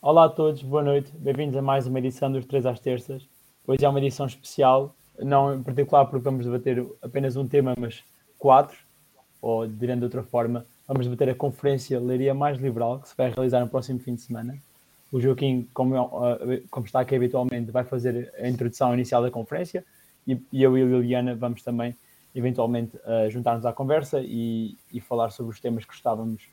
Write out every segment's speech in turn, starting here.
Olá a todos, boa noite, bem-vindos a mais uma edição dos Três às Terças. Hoje é uma edição especial, não em particular porque vamos debater apenas um tema, mas quatro, ou dirando de outra forma, vamos debater a Conferência Leiria Mais Liberal, que se vai realizar no próximo fim de semana. O Joaquim, como, eh, como está aqui habitualmente, vai fazer a introdução inicial da conferência e, e eu e a Liliana vamos também, eventualmente, uh, juntar-nos à conversa e, e, falar sobre os temas que gostávamos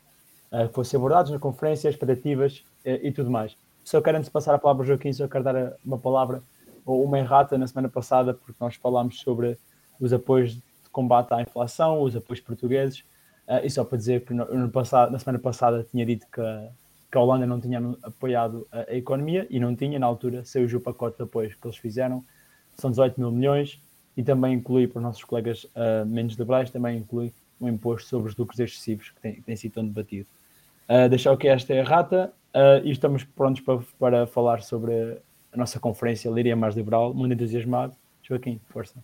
que fossem abordados na conferência, expectativas uh, e tudo mais. Só quero, antes de passar a palavra ao Joaquim, só quero dar uma palavra ou uma errata na semana passada, porque nós falámos sobre os apoios de combate à inflação, os apoios portugueses, e só para dizer que no, no passado, na semana passada tinha dito que que a Holanda não tinha apoiado a, a, economia e não tinha, na altura, saiu o pacote de apoios que eles fizeram, são 18 mil milhões, e também inclui para os nossos colegas uh, menos liberais, também inclui um imposto sobre os lucros excessivos que tem, que tem sido tão debatido. Uh, deixar o que esta é a rata uh, e estamos prontos para, para falar sobre a nossa conferência Líria Mais Liberal, muito entusiasmado. Joaquim, força.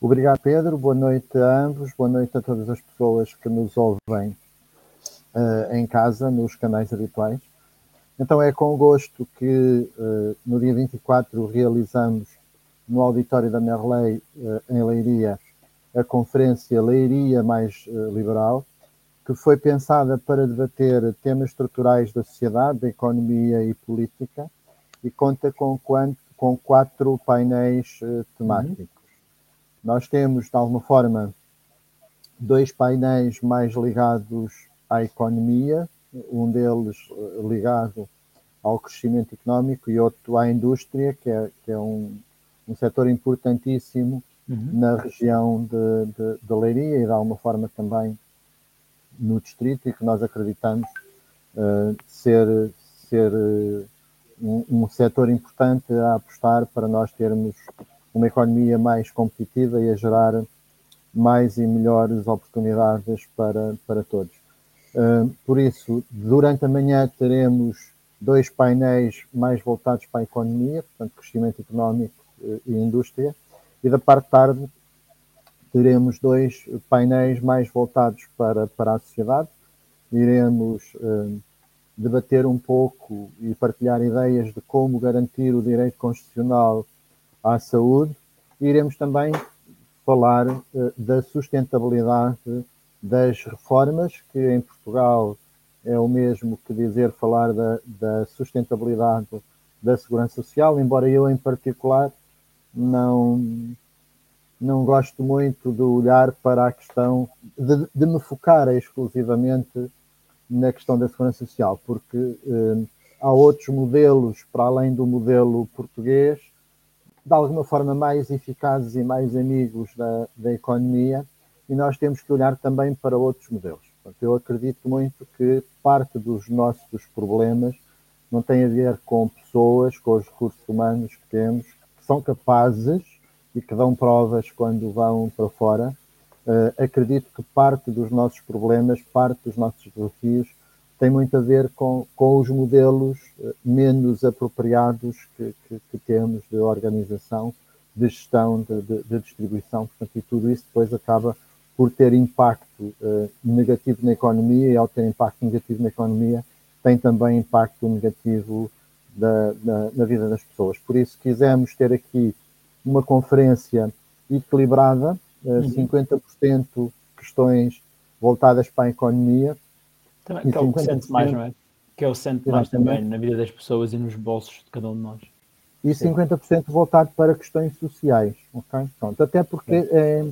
Obrigado, Pedro. Boa noite a ambos. Boa noite a todas as pessoas que nos ouvem uh, em casa, nos canais habituais. Então é com gosto que uh, no dia 24 realizamos no auditório da Merlei, uh, em Leiria, a conferência Leiria Mais Liberal, que foi pensada para debater temas estruturais da sociedade, da economia e política, e conta com, com quatro painéis temáticos. Uhum. Nós temos, de alguma forma, dois painéis mais ligados à economia, um deles eh, ligado ao crescimento económico e outro à indústria, que é, que é um, um setor importantíssimo uhum. na região de, de, de, Leiria e de alguma forma também no distrito e que nós acreditamos uh, ser, ser uh, um, um setor importante a apostar para nós termos uma economia mais competitiva e a gerar mais e melhores oportunidades para, para todos. Uh, por isso, durante a manhã teremos dois painéis mais voltados para a economia, portanto, crescimento económico e indústria, e da parte de tarde teremos dois painéis mais voltados para, para a sociedade. Iremos uh, debater um pouco e partilhar ideias de como garantir o direito constitucional à saúde. Iremos também falar da sustentabilidade das reformas, que em Portugal é o mesmo que dizer falar da, da sustentabilidade da segurança social, embora eu em particular não, não gosto muito de olhar para a questão de, de me focar exclusivamente na questão da segurança social, porque eh, há outros modelos para além do modelo português, de alguma forma mais eficazes e mais amigos da, da economia, e nós temos que olhar também para outros modelos. Portanto, eu acredito muito que parte dos nossos problemas não tem a ver com pessoas, com os recursos humanos que temos, que são capazes e que dão provas quando vão para fora. Uh, acredito que parte dos nossos problemas, parte dos nossos desafios, tem muito a ver com, com os modelos uh, menos apropriados que, que, que, temos de organização, de gestão, de, de, de distribuição. Portanto, e tudo isso depois acaba por ter impacto uh, negativo na economia e ao ter impacto negativo na economia tem também impacto negativo da, da, na vida das pessoas. Por isso quisemos ter aqui uma conferência equilibrada, uh, uhum. 50% questões voltadas para a economia. Também, que é o que sente mais, não é? Que é o sente mais também na vida das pessoas e nos bolsos de cada um de nós. E 50% voltado para questões sociais, ok? Pronto, até porque é,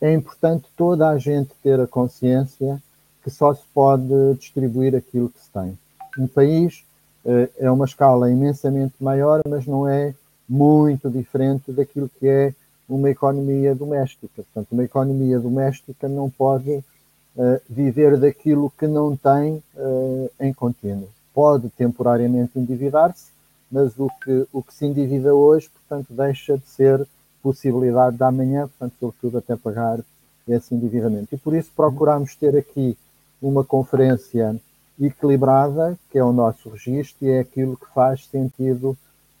é importante toda a gente ter a consciência que só se pode distribuir aquilo que se tem. Um país uh, é uma escala imensamente maior, mas não é muito diferente daquilo que é uma economia doméstica. Portanto, uma economia doméstica não pode uh, viver daquilo que não tem uh, em contínuo. Pode temporariamente endividar-se, mas o que, o que se endivida hoje, portanto, deixa de ser possibilidade de amanhã, portanto, sobretudo até pagar esse endividamento. E por isso procuramos ter aqui uma conferência equilibrada, que é o nosso registro e é aquilo que faz sentido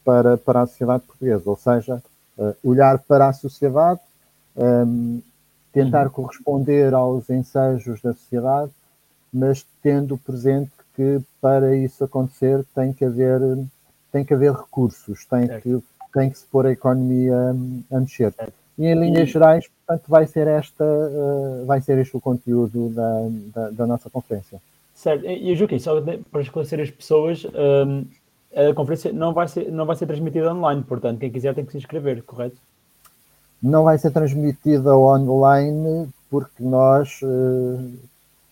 para, para a sociedade portuguesa, ou seja, uh, olhar para a sociedade, ehm, tentar uhum. corresponder aos ensejos da sociedade, mas tendo presente que para isso acontecer tem que haver, tem que haver recursos, tem que, tem que se pôr a economia a mexer. E em linhas gerais, portanto, vai ser, esta, uh, vai ser este o conteúdo da, da, da nossa conferência. Certo, e Joaquim, só para esclarecer as pessoas, um, a conferência não vai, ser, não vai ser transmitida online, portanto, quem quiser tem que se inscrever, correto? Não vai ser transmitida online porque nós uh,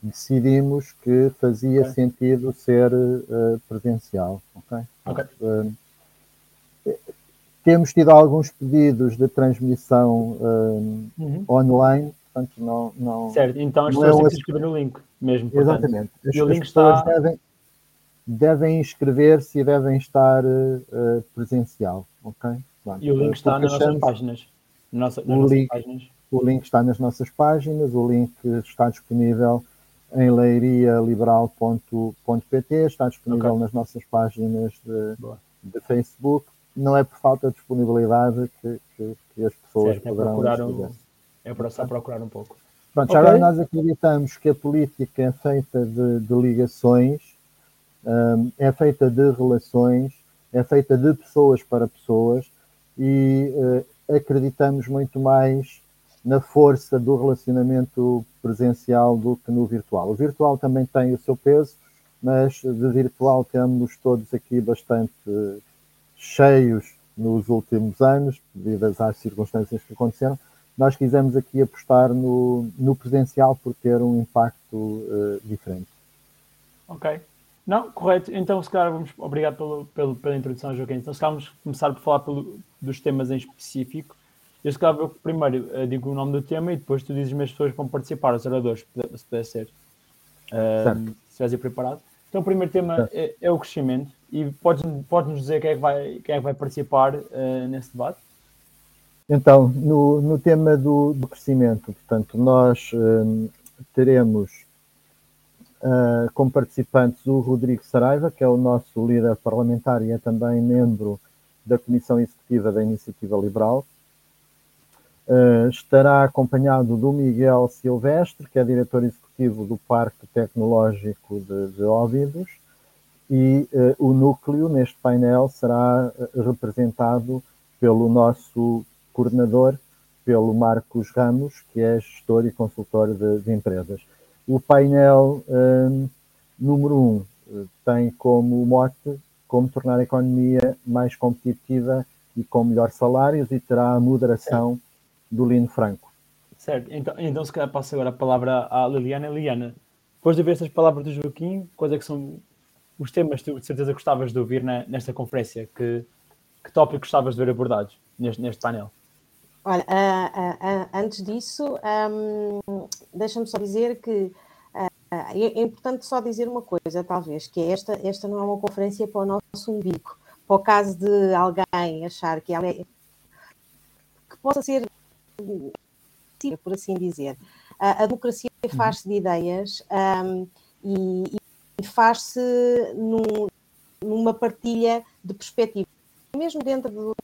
decidimos que fazia okay. sentido ser uh, presencial. Okay. Uh, temos tido alguns pedidos de transmissão uhum. online, portanto não, não. Certo, então as pessoas é têm que se inscrever no link mesmo. Portanto. Exatamente. As, e o link está... devem, devem inscrever-se e devem estar uh, presencial. Ok? e o link está nas nossas páginas. Nossa, nas o, link, páginas. o link está nas nossas páginas, o link está disponível em leirialiberal.pt, está disponível okay. nas nossas páginas de, de, Facebook. Não é por falta de disponibilidade que, que, que as pessoas certo, é poderão. Procurar um, é para só procurar um pouco. Pronto, okay. agora nós acreditamos que a política é feita de, de ligações, é feita de relações, é feita de pessoas para pessoas e uh, acreditamos muito mais na força do relacionamento presencial do que no virtual. O virtual também tem o seu peso, mas de virtual temos todos aqui bastante cheios nos últimos anos, devido às circunstâncias que aconteceram. Nós quisemos aqui apostar no, no presencial por ter um impacto uh, diferente. Ok. Não, correto. Então, se calhar, vamos. Obrigado pelo, pelo, pela introdução, Joaquim. Então, se calhar, vamos começar por falar pelo, dos temas em específico. Eu, se calhar, primeiro uh, digo o nome do tema e depois tu dizes as pessoas que vão participar, os oradores, se puder ser. Uh, se estiveres preparado. Então, o primeiro tema é, é, o crescimento. E podes-nos podes dizer quem é que vai, quem é que vai participar uh, nesse debate? Então, no, no tema do, do, crescimento, portanto, nós teremos uh, como participantes o Rodrigo Saraiva, que é o nosso líder parlamentar e é também membro da Comissão Executiva da Iniciativa Liberal. Uh, estará acompanhado do Miguel Silvestre, que é diretor executivo do Parque Tecnológico de, de Óbidos, e uh, o núcleo neste painel será representado pelo nosso coordenador, pelo Marcos Ramos, que é gestor e consultor de, de empresas. O painel um, número um eh, tem como mote como tornar a economia mais competitiva e com melhores salários e terá a moderação do Lino Franco. Certo, então, então se calhar passo agora a palavra à Liliana. Liliana, depois de ver estas palavras do Joaquim, quais é que são os temas que de certeza gostavas de ouvir na, nesta conferência? Que, que tópicos gostavas de ver abordados neste, neste painel? Olha, uh, uh, antes disso, um, deixa-me só dizer que é, é importante só dizer uma coisa, talvez, que é esta, esta não é uma conferência para o nosso umbigo. Para o caso de alguém achar que ela é, que possa ser, por assim dizer, a, democracia uhum. faz-se de ideias um, e, e faz-se num, numa partilha de perspectivas, mesmo dentro de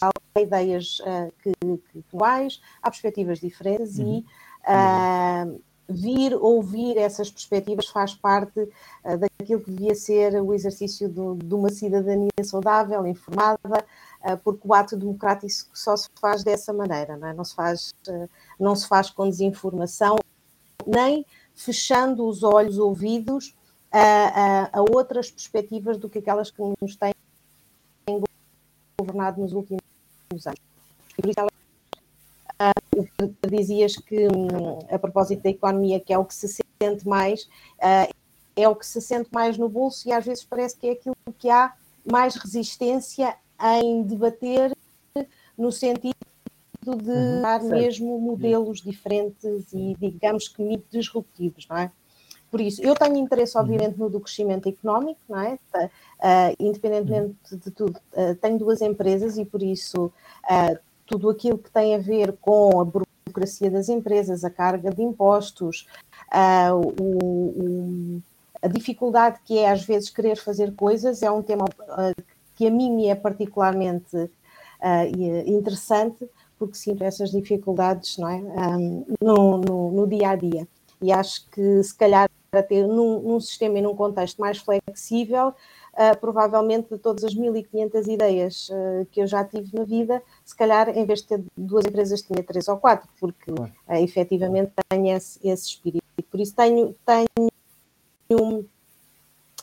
há ideias uh, que, que, iguais, há perspectivas diferentes uhum. e uh, vir ouvir essas perspectivas faz parte uh, daquilo que devia ser o exercício do, de uma cidadania saudável, informada, porque o ato democrático só se faz dessa maneira, não, é? não, se, faz, não se faz com desinformação, nem fechando os olhos, ouvidos a, a, a outras perspectivas do que aquelas que nos têm governado nos últimos anos. Por isso, uh, dizias que, um, a propósito da economia, que é o que se sente mais, uh, é o que se sente mais no bolso e às vezes parece que é aquilo que há mais resistência em debater no sentido de uhum, dar mesmo modelos diferentes e, digamos que, disruptivos, não é? Por isso, eu tenho interesse, uhum. obviamente, no do crescimento económico, não é? Uh, independentemente de tudo, uh, tenho duas empresas e, por isso, uh, tudo aquilo que tem a ver com a burocracia das empresas, a carga de impostos, o, o, a dificuldade que é, às vezes, querer fazer coisas, é um tema que a mim me é particularmente interessante, porque sinto essas dificuldades não é? Um, no, no, no dia a dia. E acho que, se calhar, a ter num, num sistema e num contexto mais flexível, uh, provavelmente de todas as 1500 ideias uh, que eu já tive na vida, se calhar em vez de ter duas empresas tinha três ou quatro, porque uh, efetivamente tenho esse, esse espírito. Por isso tenho, tenho,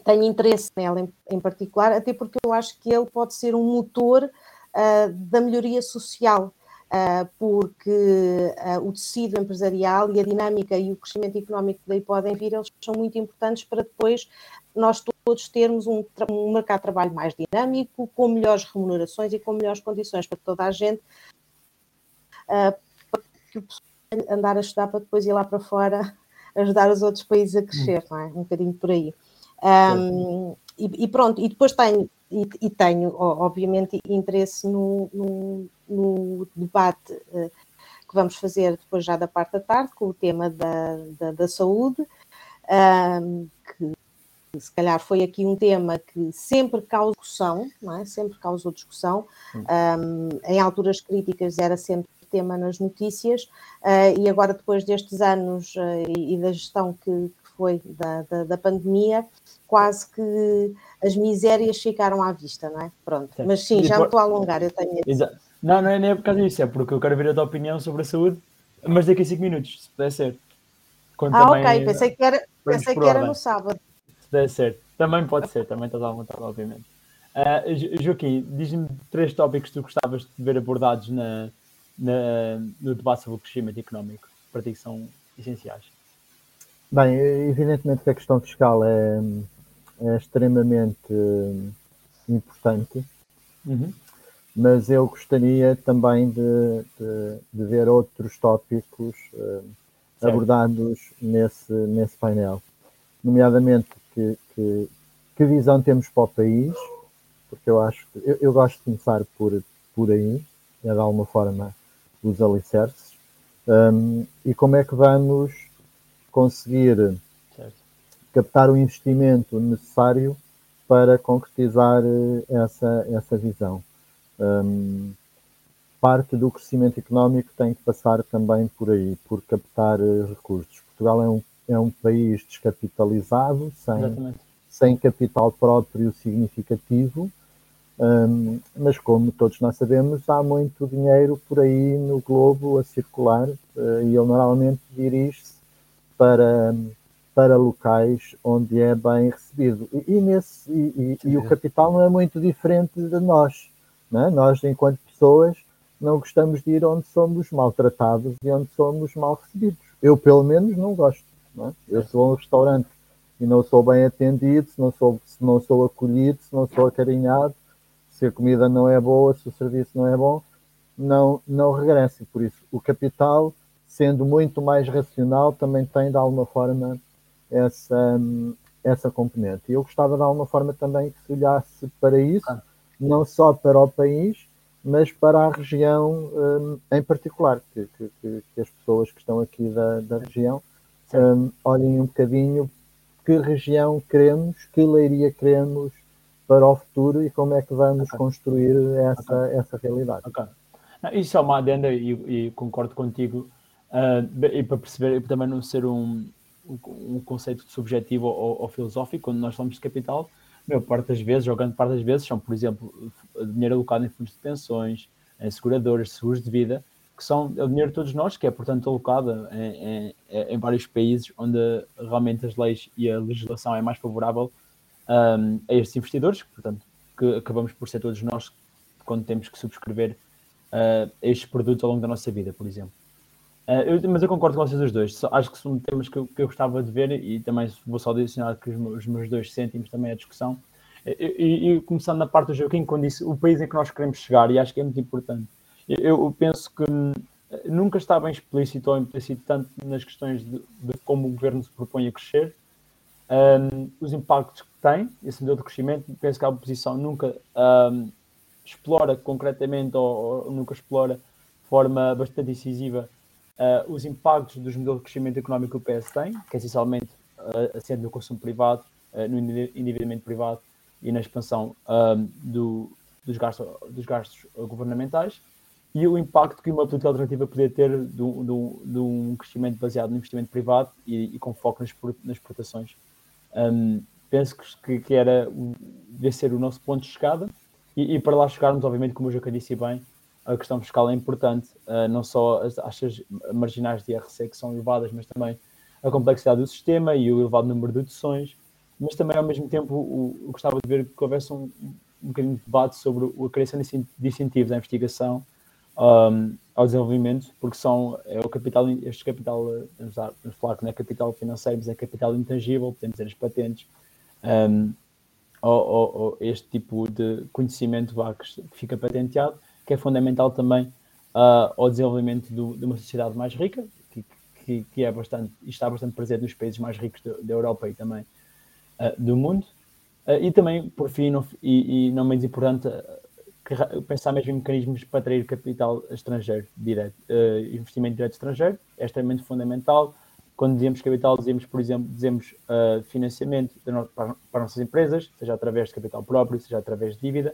tenho interesse nela em, em, particular, até porque eu acho que ele pode ser um motor da melhoria social. Uh, porque uh, o tecido empresarial e a dinâmica e o crescimento económico que daí podem vir, eles são muito importantes para depois nós todos termos um, um mercado de trabalho mais dinâmico, com melhores remunerações e com melhores condições para toda a gente, uh, para que o pessoal andar a estudar para depois ir lá para fora ajudar os outros países a crescer, não é? Um bocadinho por aí. Um, e, e, pronto, e depois tenho, e, e tenho, obviamente, interesse no, no, no debate uh, que vamos fazer depois já da parte da tarde, com o tema da, da, da saúde, um, que se calhar foi aqui um tema que sempre causou discussão, é? sempre causou discussão, um, em alturas críticas era sempre tema nas notícias, uh, e agora depois destes anos uh, e, e, da gestão que, que foi da, da, da, pandemia, quase que as misérias ficaram à vista, não é? Pronto, sim. mas sim, já me estou a alongar, eu tenho... Exato. Não, não é nem por causa disso, é porque eu quero ver a tua opinião sobre a saúde, mas daqui a 5 minutos, se puder ser. Quando ah, ok, pensei que era, pensei que era no sábado deve ser. Também pode ser, também estás à vontade, obviamente. Uh, Joaquim, diz-me três tópicos que tu gostavas de ver abordados na, na, no debate sobre o crescimento económico, para ti que são essenciais. Bem, evidentemente que a questão fiscal é, é extremamente importante, uhum. mas eu gostaria também de, de, de ver outros tópicos uh, abordados nesse, nesse painel, nomeadamente que, que, que, visão temos para o país, porque eu acho que eu, eu, gosto de começar por, por aí, é de alguma forma os alicerces, um, e como é que vamos conseguir. Captar o investimento necessário para concretizar eh, essa, essa visão. Um, parte do crescimento económico tem que passar também por aí, por captar eh, recursos. Portugal é um é um país descapitalizado, sem, sem capital próprio significativo, um, mas como todos nós sabemos, há muito dinheiro por aí no globo a circular uh, e ele normalmente dirige-se para, para locais onde é bem recebido. E, e nesse, e, e, e, o capital não é muito diferente de nós. É? Nós, enquanto pessoas, não gostamos de ir onde somos maltratados e onde somos mal recebidos. Eu, pelo menos, não gosto. É? Eu sou um restaurante e não sou bem atendido, se não sou, se não sou acolhido, se não sou acarinhado, se a comida não é boa, se o serviço não é bom, não, não regresse. Por isso, o capital, sendo muito mais racional, também tem de alguma forma essa, essa componente. E eu gostava de alguma forma também que se olhasse para isso, ah. não só para o país, mas para a região um, em particular, que, que, que, as pessoas que estão aqui da, da região um, olhem um bocadinho que região queremos, que leiria queremos para o futuro e como é que vamos okay. construir essa, okay. essa realidade. Okay. Não, isso é uma adenda e, e concordo contigo. Uh, e para perceber, também não ser um, um conceito subjetivo ou, ou, filosófico, quando nós falamos de capital, meu, parte das vezes, jogando parte das vezes, são, por exemplo, dinheiro alocado em fundos de pensões, em seguradoras, seguros de vida, que são é o dinheiro de todos nós, que é, portanto, alocado em, em, em vários países onde realmente as leis e a legislação é mais favorável um, a estes investidores, portanto, que acabamos por ser todos nós quando temos que subscrever uh, estes produtos ao longo da nossa vida, por exemplo. Uh, eu, mas eu concordo com vocês os dois. Acho que são temas que eu, que eu gostava de ver e também vou só adicionar que os, os meus dois cêntimos também à discussão. E, e, começando na parte do Joaquim, quando disse o país em que nós queremos chegar, e acho que é muito importante eu penso que hum, nunca está bem explícito ou implícito tanto nas questões de, de como o governo se propõe a crescer, um, os impactos que tem, esse modelo de crescimento, penso que a oposição nunca um, explora concretamente ou, ou, nunca explora de forma bastante incisiva uh, os impactos dos modelos de crescimento económico que o PS tem, que é essencialmente uh, assente no consumo privado, uh, no endividamento privado e na expansão um, do, dos, gastos, dos gastos governamentais e o impacto que uma política alternativa poderia ter de, um crescimento baseado no investimento privado e, e com foco nas, nas exportações. Um, penso que, que era deve ser o nosso ponto de chegada e, e, para lá chegarmos, obviamente, como eu já disse bem, a questão fiscal é importante, uh, não só as taxas marginais de IRC que são elevadas, mas também a complexidade do sistema e o elevado número de deduções, mas também ao mesmo tempo o, gostava de ver que houvesse um, um bocadinho de debate sobre a criação de incentivos à investigação um, ao desenvolvimento, porque são é o capital, este capital, vamos, vamos falar que não é capital financeiro, mas é capital intangível, podemos dizer as patentes, um, ou, ou, ou, este tipo de conhecimento que fica patenteado, que é fundamental também uh, ao desenvolvimento do, de uma sociedade mais rica, que, que, que, é bastante, está bastante presente nos países mais ricos da Europa e também uh, do mundo. Uh, e também, por fim, no, e, e não menos importante, pensar mesmo em mecanismos para atrair capital estrangeiro direto, investimento direto estrangeiro, é extremamente fundamental. Quando dizemos capital, dizemos, por exemplo, dizemos financiamento para, para, as nossas empresas, seja através de capital próprio, seja através de dívida,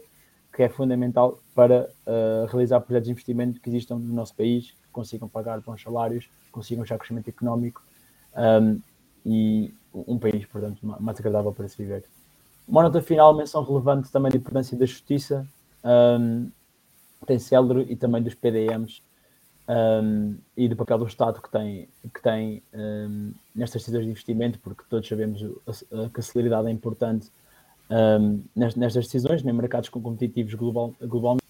que é fundamental para uh, realizar projetos de investimento que existam no nosso país, que consigam pagar bons salários, consigam achar crescimento económico um, e um país, portanto, mais agradável para se viver. Uma nota final, menção relevante também da importância da justiça, um, tem Célebre e também dos PDMs um, e do papel do Estado que tem, que tem um, nestas decisões de investimento, porque todos sabemos que a celeridade é importante nestas decisões, nem mercados competitivos global, globalmente,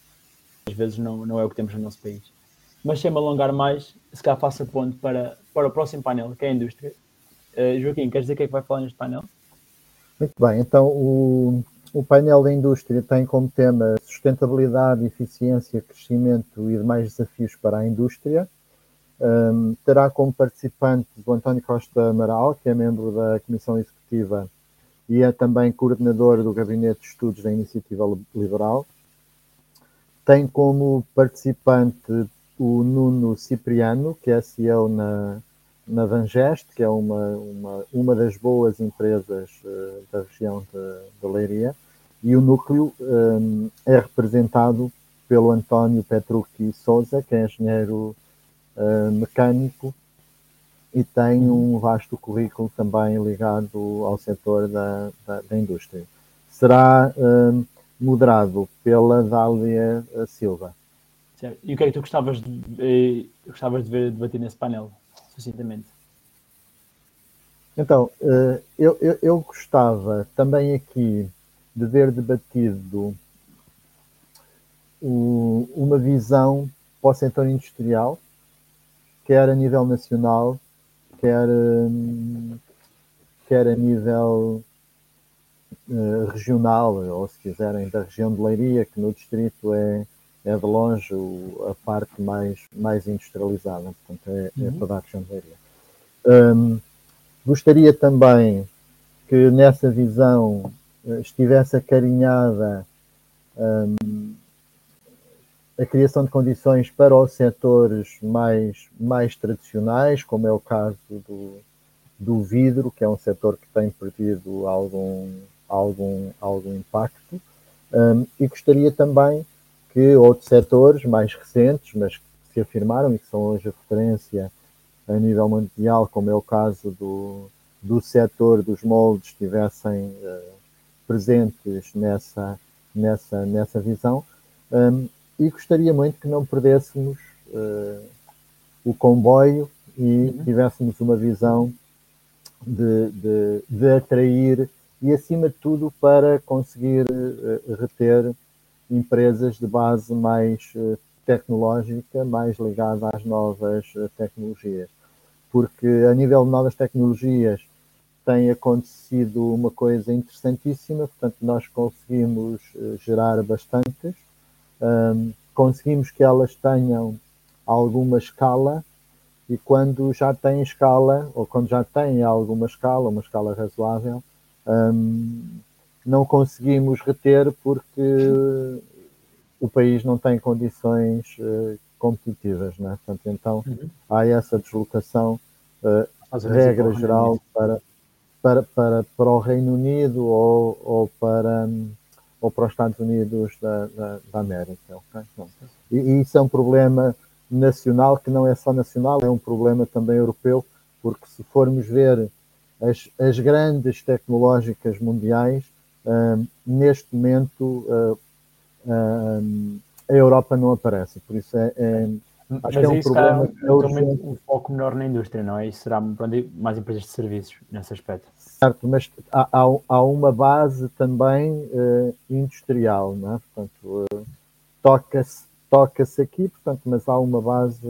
às vezes não, não é o que temos no nosso país. Mas sem me alongar mais, se calhar faça ponto para, para o próximo painel, que é a indústria. Uh, Joaquim, queres dizer o que é que vai falar neste painel? Muito bem, então o, o painel da indústria tem como tema sustentabilidade, eficiência, crescimento e demais desafios para a indústria. Um, terá como participantes o António Costa Amaral, que é membro da Comissão Executiva e é também coordenador do Gabinete de Estudos da Iniciativa Liberal. Tem como participante o Nuno Cipriano, que é CEO na, na Vangest, que é uma, uma, uma das boas empresas uh, da região de Leiria e o núcleo um, é representado pelo António Petrucci Souza, que é engenheiro uh, mecânico e tem um vasto currículo também ligado ao setor da, da, da indústria. Será um, moderado pela Dália Silva. Certo. E o que é que tu gostavas de, eh, gostavas de ver debater nesse painel, sucintamente? Então, uh, eu, eu, eu gostava também aqui de ver debatido o, uma visão para o setor industrial, quer a nível nacional, quer, hum, quer a nível uh, regional, ou se quiserem, da região de Leiria, que no distrito é, é de longe o, a parte mais, mais industrializada, portanto é, é uhum. toda a região de Leiria. Um, gostaria também que nessa visão eh, estivesse acarinhada um, a criação de condições para os setores mais, mais tradicionais, como é o caso do, do vidro, que é um setor que tem perdido algum, algum, algum impacto, um, e gostaria também que outros setores mais recentes, mas que se afirmaram e que são hoje a referência a nível mundial, como é o caso do, do setor dos moldes, tivessem uh, presentes nessa, nessa, nessa visão. Um, e gostaria muito que não perdêssemos uh, o comboio e uhum. tivéssemos uma visão de, de, de, atrair e, acima de tudo, para conseguir uh, reter empresas de base mais uh, tecnológica, mais ligada às novas tecnologias. Porque, a nível de novas tecnologias, tem acontecido uma coisa interessantíssima, portanto, nós conseguimos gerar bastantes, um, conseguimos que elas tenham alguma escala e quando já têm escala, ou quando já têm alguma escala, uma escala razoável, um, não conseguimos reter porque o país não tem condições uh, competitivas, né? Portanto, então uhum. há essa deslocação, uh, regra geral, para para, para, para o Reino Unido ou, ou, para, ou para os Estados Unidos da, da, da América. Okay? e, e isso é um problema nacional que não é só nacional, é um problema também europeu, porque se formos ver as, as grandes tecnológicas mundiais, uh, neste momento uh, uh, a Europa não aparece. Por isso é, é acho Mas que é um problema. É um foco menor na indústria, não é? Isso será mais empresas de serviços nesse aspecto. Certo, mas há, há, há uma base também industrial, não é? Portanto, toca-se toca-se aqui, portanto, mas há uma base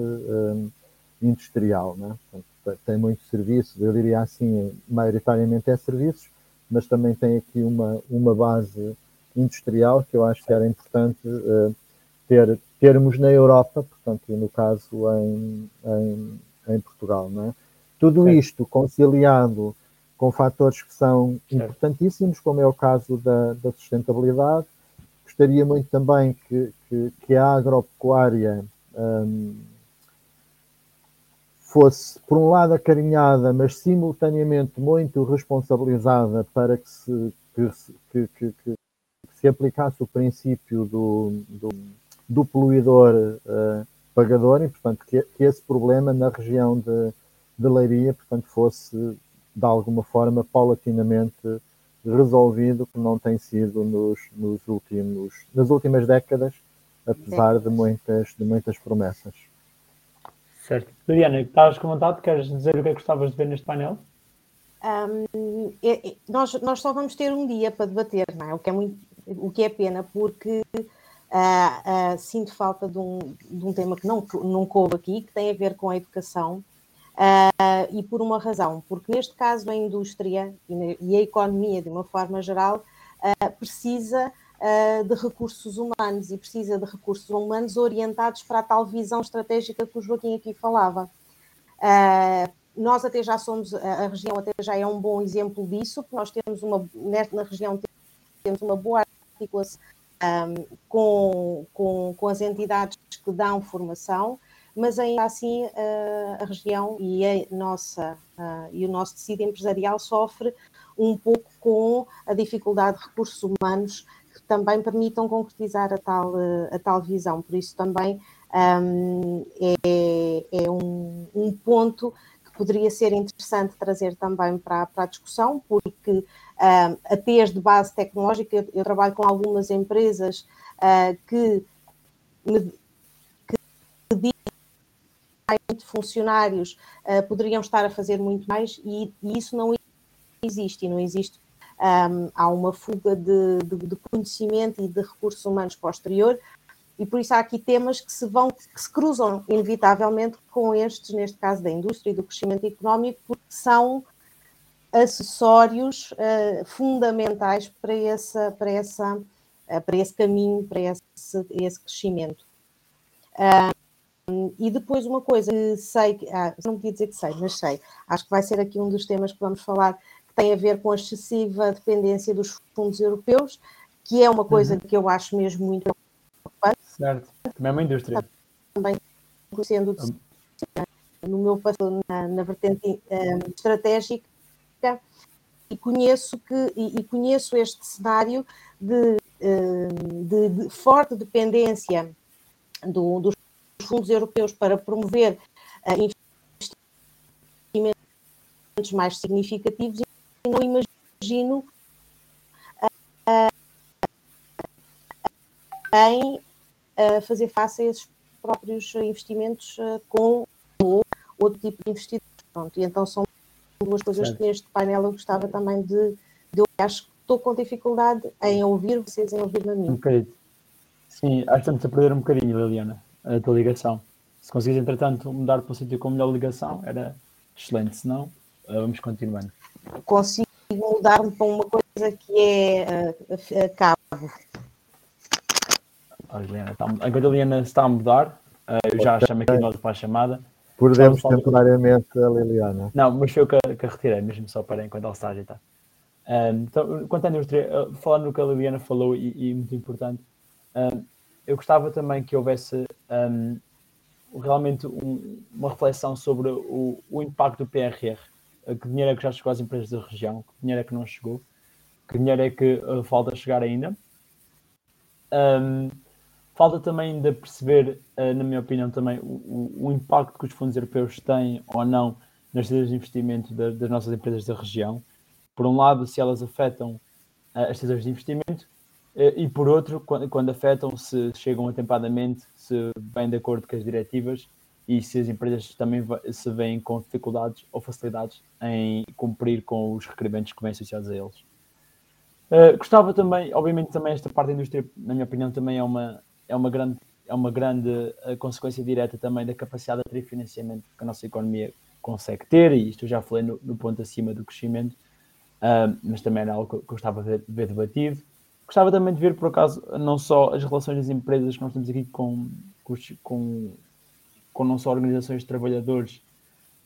industrial, não é? Portanto, tem muitos serviços, eu diria assim, maioritariamente é serviços, mas também tem aqui uma, uma base industrial que eu acho que era importante uh, ter, termos na Europa, portanto, no caso em, em, em Portugal. Não é? Tudo isto conciliado com fatores que são importantíssimos, como é o caso da, da sustentabilidade. Gostaria muito também que, que, que a agropecuária um, fosse, por um lado, acarinhada, mas simultaneamente muito responsabilizada para que se, que, que, que, se aplicasse o princípio do, do, do poluidor uh, pagador e, portanto, que, que, esse problema na região de, de Leiria, portanto, fosse, de alguma forma, paulatinamente resolvido, que não tem sido nos, nos últimos, nas últimas décadas, apesar de muitas, de muitas promessas. Certo. Liliana, estavas com vontade? Queres dizer o que é que gostavas de ver neste painel? Um, é, é, nós, nós só vamos ter um dia para debater, não é? O que é, muito, o que é pena, porque uh, uh, sinto falta de um, de um tema que não, não coube aqui, que tem a ver com a educação, uh, e por uma razão, porque neste caso a indústria e, a economia, de uma forma geral, precisa uh, de recursos humanos e precisa de recursos humanos orientados para a tal visão estratégica que o Joaquim aqui falava. Uh, nós até já somos, a região até já é um bom exemplo disso, porque nós temos uma, na região temos uma boa articulação um, com, com, com as entidades que dão formação, mas ainda assim a região e a nossa e o nosso tecido empresarial sofre um pouco com a dificuldade de recursos humanos também permitam concretizar a tal, a tal visão. Por isso também um, é, é um, um, ponto que poderia ser interessante trazer também para, para a discussão, porque um, até de base tecnológica, eu, eu, trabalho com algumas empresas uh, que me, que funcionários uh, poderiam estar a fazer muito mais e, e, isso não existe, e não existe um, há uma fuga de, de, de, conhecimento e de recursos humanos posterior, e por isso há aqui temas que se vão, que se cruzam inevitavelmente com estes, neste caso da indústria e do crescimento económico, porque são acessórios uh, fundamentais para, essa, para, essa, uh, para esse caminho, para esse, esse crescimento. Um, e depois uma coisa que sei, ah, não podia dizer que sei, mas sei, acho que vai ser aqui um dos temas que vamos falar tem a ver com a excessiva dependência dos fundos europeus, que é uma coisa uhum. que eu acho mesmo muito preocupante. Certo, também é uma indústria. Também conhecendo no meu passado na, na vertente um, estratégica e conheço que e, e conheço este cenário de, hum, de, de forte dependência do, dos fundos europeus para promover uh, investimentos mais significativos não imagino uh, em uh, fazer face a esses próprios investimentos com outro tipo de investidores. Pronto, e então são duas coisas certo. que neste painel eu gostava também de, de eu acho que estou com dificuldade em ouvir vocês, em ouvir-me a mim. Um bocadinho. Sim, acho que estamos a perder um bocadinho, Liliana, a tua ligação. Se conseguires, entretanto, mudar para o sítio com melhor ligação, era excelente, se não, vamos continuando consigo mudar-me para uma coisa que é uh, cabo. A Liliana está, a Liliana está a mudar, uh, eu já chamei aqui nós para a chamada. Perdemos temporariamente a Liliana. Não, mas foi eu que, que a retirei, mesmo só para enquanto ela está a ajeitar. Um, então, quanto à indústria, falando no que a Liliana falou e, e muito importante, um, eu gostava também que houvesse um, realmente um, uma reflexão sobre o, o impacto do PRR que dinheiro é que já chegou às empresas da região, que dinheiro é que não chegou, que dinheiro é que uh, falta chegar ainda. Um, Falta também de perceber, na minha opinião, também o, o, impacto que os fundos europeus têm ou não nas decisões de investimento das, das nossas empresas da região. Por um lado, se elas afetam as decisões de investimento, e por outro, quando, quando afetam, se chegam atempadamente, se vêm de acordo com as diretivas e se as empresas também se veem com dificuldades ou facilidades em cumprir com os requerimentos que vêm associados a eles. Uh, gostava também, obviamente, também esta parte da indústria, na minha opinião, também é uma, é uma grande, é uma grande uh, consequência direta também da capacidade de financiamento que a nossa economia consegue ter, e isto eu já falei no, no ponto acima do crescimento, uh, mas também era algo que eu gostava de de ver debatido. Gostava também de ver, por acaso, não só as relações das empresas que nós temos aqui com, com, com não só organizações de trabalhadores,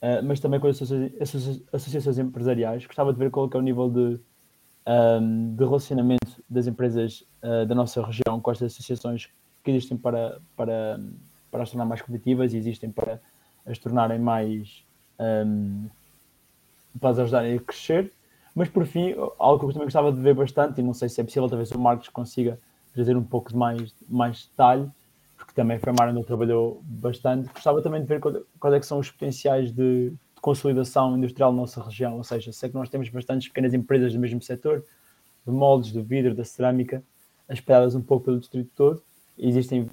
uh, mas também com as associações, empresariais. Gostava de ver qual é, é o nível de, um, ehm, de relacionamento das empresas uh, da nossa região com estas associações que existem para, para, para as tornar mais competitivas e existem para as tornarem mais. Um, ehm, para as ajudarem a crescer. Mas por fim, algo que eu também gostava de ver bastante, e não sei se é possível, talvez o Marcos consiga trazer um pouco de mais, mais detalhe, porque também foi uma área onde ele trabalhou bastante. Gostava também de ver quais é são os potenciais de, de, consolidação industrial na nossa região, ou seja, sei que nós temos bastantes pequenas empresas do mesmo setor, de moldes, do vidro, da cerâmica, espalhadas um pouco pelo distrito todo, e existem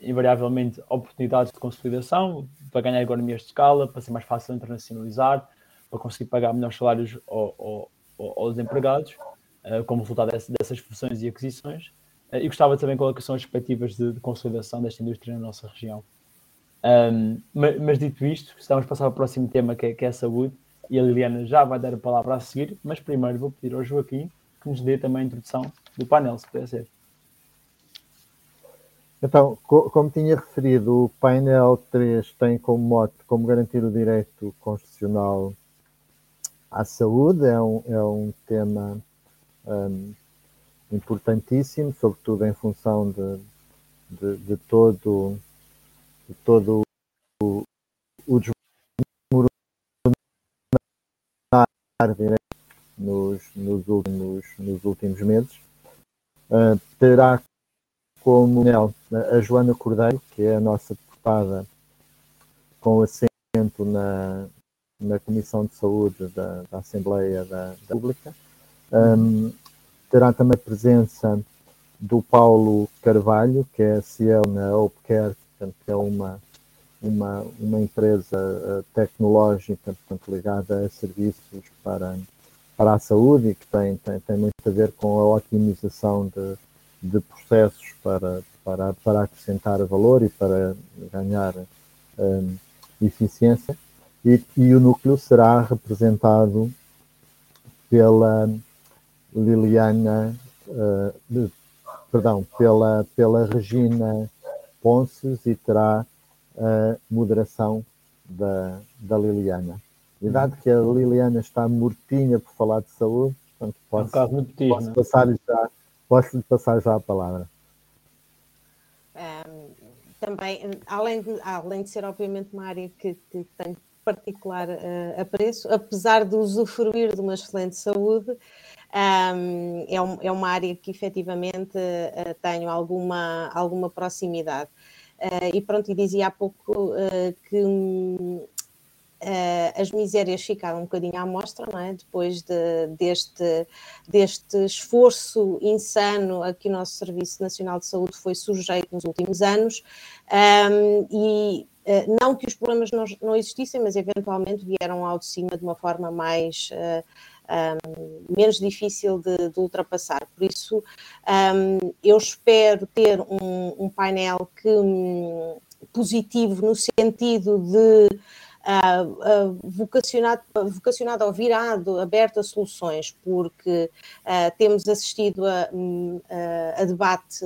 invariavelmente oportunidades de consolidação para ganhar economias de escala, para ser mais fácil internacionalizar, para conseguir pagar melhores salários aos, aos empregados, eh, como resultado dessas fusões e aquisições. Eh, e gostava também quais são as perspectivas de, de, consolidação desta indústria na nossa região. Um, mas, mas, dito isto, estamos a passar ao próximo tema que é, que é, a saúde e a Liliana já vai dar a palavra a seguir, mas primeiro vou pedir ao Joaquim que nos dê também a introdução do painel, se puder ser. Então, co como tinha referido, o painel 3 tem como mote como garantir o direito constitucional à saúde, é um, é um tema um, importantíssimo, sobretudo em função de, de, de todo, de todo o, o nos, nos, últimos, nos últimos meses. Uh, terá como nel a Joana Cordeiro, que é a nossa deputada com assento na, na Comissão de Saúde da, da Assembleia da, da República. Um, terá também presença do Paulo Carvalho, que é CEO na portanto, que é uma, uma, uma empresa uh, tecnológica portanto, ligada a serviços para, para a saúde e que tem, tem, tem muito a ver com a otimização de, de processos para, para, para acrescentar valor e para ganhar um, eficiência e, e o núcleo será representado pela Liliana, uh, perdão, pela, pela Regina Ponces e terá a moderação da, da Liliana. E dado que a Liliana está mortinha por falar de saúde, portanto, posso, é um posso né? passar já, posso lhe passar já a palavra. Um, também, além de, além de ser obviamente uma área que, que tem particular uh, apreço, apesar de usufruir de uma excelente saúde, um, é, um, é, uma área que efetivamente uh, tenho alguma, alguma proximidade. Uh, e pronto, e dizia há pouco que um, as misérias ficaram um bocadinho à mostra, não é? depois de, deste, deste esforço insano a que o nosso Serviço Nacional de Saúde foi sujeito nos últimos anos, um, e não que os problemas não, não, existissem, mas eventualmente vieram ao de cima de uma forma mais uh, eh, um, menos difícil de, de, ultrapassar. Por isso, um, eu espero ter um, um painel que, um, positivo no sentido de uh, vocacionado, vocacionado ou virado, aberto a soluções, porque uh, temos assistido a, a, a debate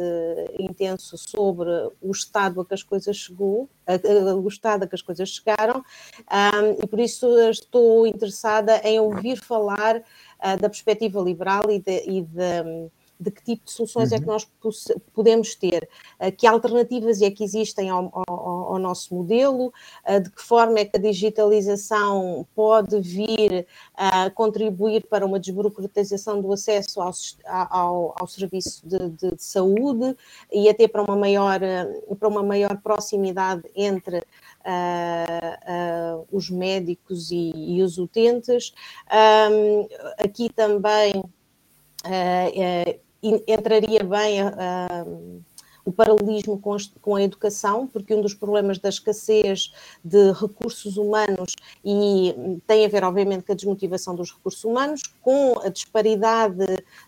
intenso sobre o estado a que as coisas chegou, o estado a que as coisas chegaram, e por isso estou interessada em ouvir falar uh, da perspectiva liberal e, de, e de de que tipo de soluções uhum. é que uhum. nós podemos ter, uh, que alternativas é que existem ao, ao, ao nosso modelo, uh, de que forma é que a digitalização pode vir a contribuir para uma desburocratização do acesso ao, ao, ao serviço de, de, de, saúde e até para uma maior, para uma maior proximidade entre uh, uh, os médicos e, e os utentes. Um, aqui também uh, entraria bem o paralelismo com, com, a educação, porque um dos problemas da escassez de recursos humanos e tem a ver, obviamente, com a desmotivação dos recursos humanos, com a disparidade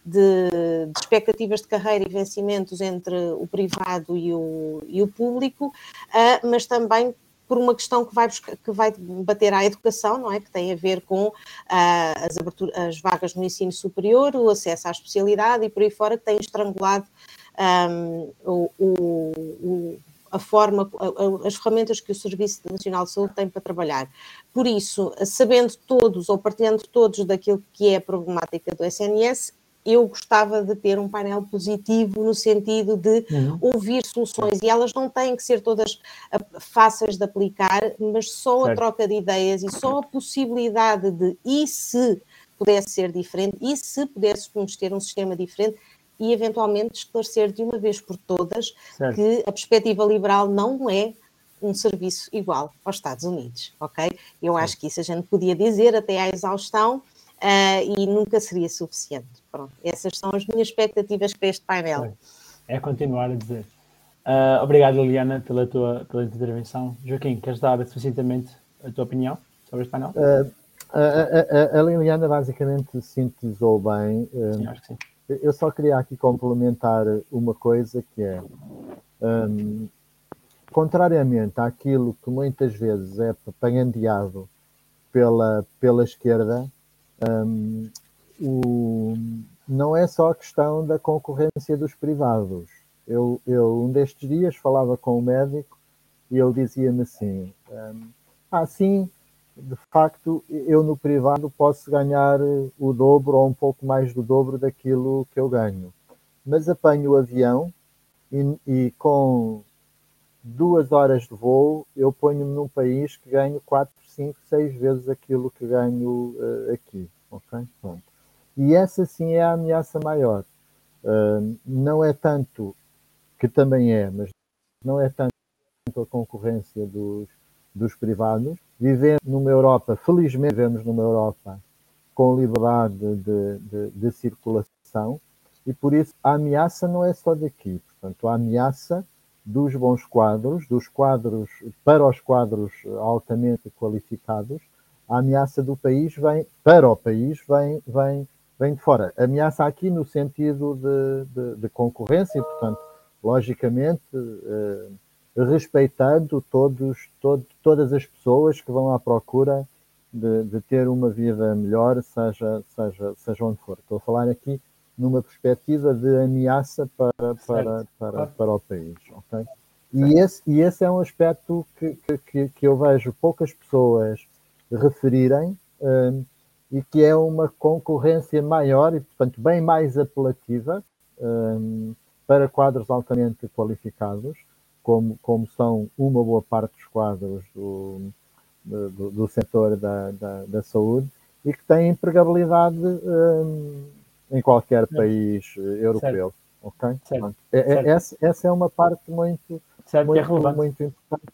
de, de expectativas de carreira e vencimentos entre o privado e o, e o público, uh, mas também por uma questão que vai, buscar, que vai bater à educação, não é? Que tem a ver com uh, as, abertura, as vagas no ensino superior, o acesso à especialidade e por aí fora, que tem estrangulado um, o, o, a forma, as ferramentas que o Serviço Nacional de Saúde tem para trabalhar. Por isso, sabendo todos ou partilhando todos daquilo que é a problemática do SNS, eu gostava de ter um painel positivo no sentido de uhum. ouvir soluções e elas não têm que ser todas ah, fáceis de aplicar, mas só certo. a troca de ideias e só a possibilidade de e se pudesse ser diferente, e se pudéssemos ter um sistema diferente, e eventualmente esclarecer de uma vez por todas certo. que a perspectiva liberal não é um serviço igual aos Estados Unidos, ok? Eu acho que isso a gente podia dizer até à exaustão uh, e nunca seria suficiente. Pronto, essas são as minhas expectativas para este painel. É continuar a dizer. Uh, obrigado, Liliana, pela tua, pela intervenção. Joaquim, queres dar sucintamente a tua opinião sobre este painel? Uh, a, a, a, Liliana basicamente sintetizou bem. Sim, acho que sim eu só queria aqui complementar uma coisa que é, um, contrariamente àquilo que muitas vezes é propagandeado pela, pela esquerda, um, o, não é só a questão da concorrência dos privados. Eu, eu um destes dias falava com um médico e ele dizia-me assim: um, ah, sim, de facto, eu no privado posso ganhar o dobro ou um pouco mais do dobro daquilo que eu ganho. Mas apanho o avião e, e com duas horas de voo eu ponho-me num país que ganho 4, 5, 6 vezes aquilo que ganho uh, aqui. Ok? Pronto. E essa sim é a ameaça maior. Uh, não é tanto, que também é, mas não é tanto a concorrência dos, dos privados, vivendo numa Europa, felizmente vivemos numa Europa com liberdade de, de, de, circulação e por isso a ameaça não é só daqui, portanto a ameaça dos bons quadros, dos quadros para os quadros altamente qualificados, a ameaça do país vem para o país vem vem vem de fora. Ameaça aqui no sentido de, de concorrência, portanto logicamente eh, respeitando todos, todo, todas as pessoas que vão à procura de, de, ter uma vida melhor, seja, seja, seja onde for. Estou a falar aqui numa perspectiva de ameaça para, para, para, para o país. Okay? E, esse, e esse é um aspecto que, que, que eu vejo poucas pessoas referirem um, e que é uma concorrência maior e, portanto, bem mais apelativa um, para quadros altamente qualificados como, como são uma boa parte dos quadros do, do, do setor da, da, da, saúde e que têm empregabilidade um, em qualquer país europeu. Ok? Certo. É, é, essa, essa é uma parte muito, certo, muito, é muito importante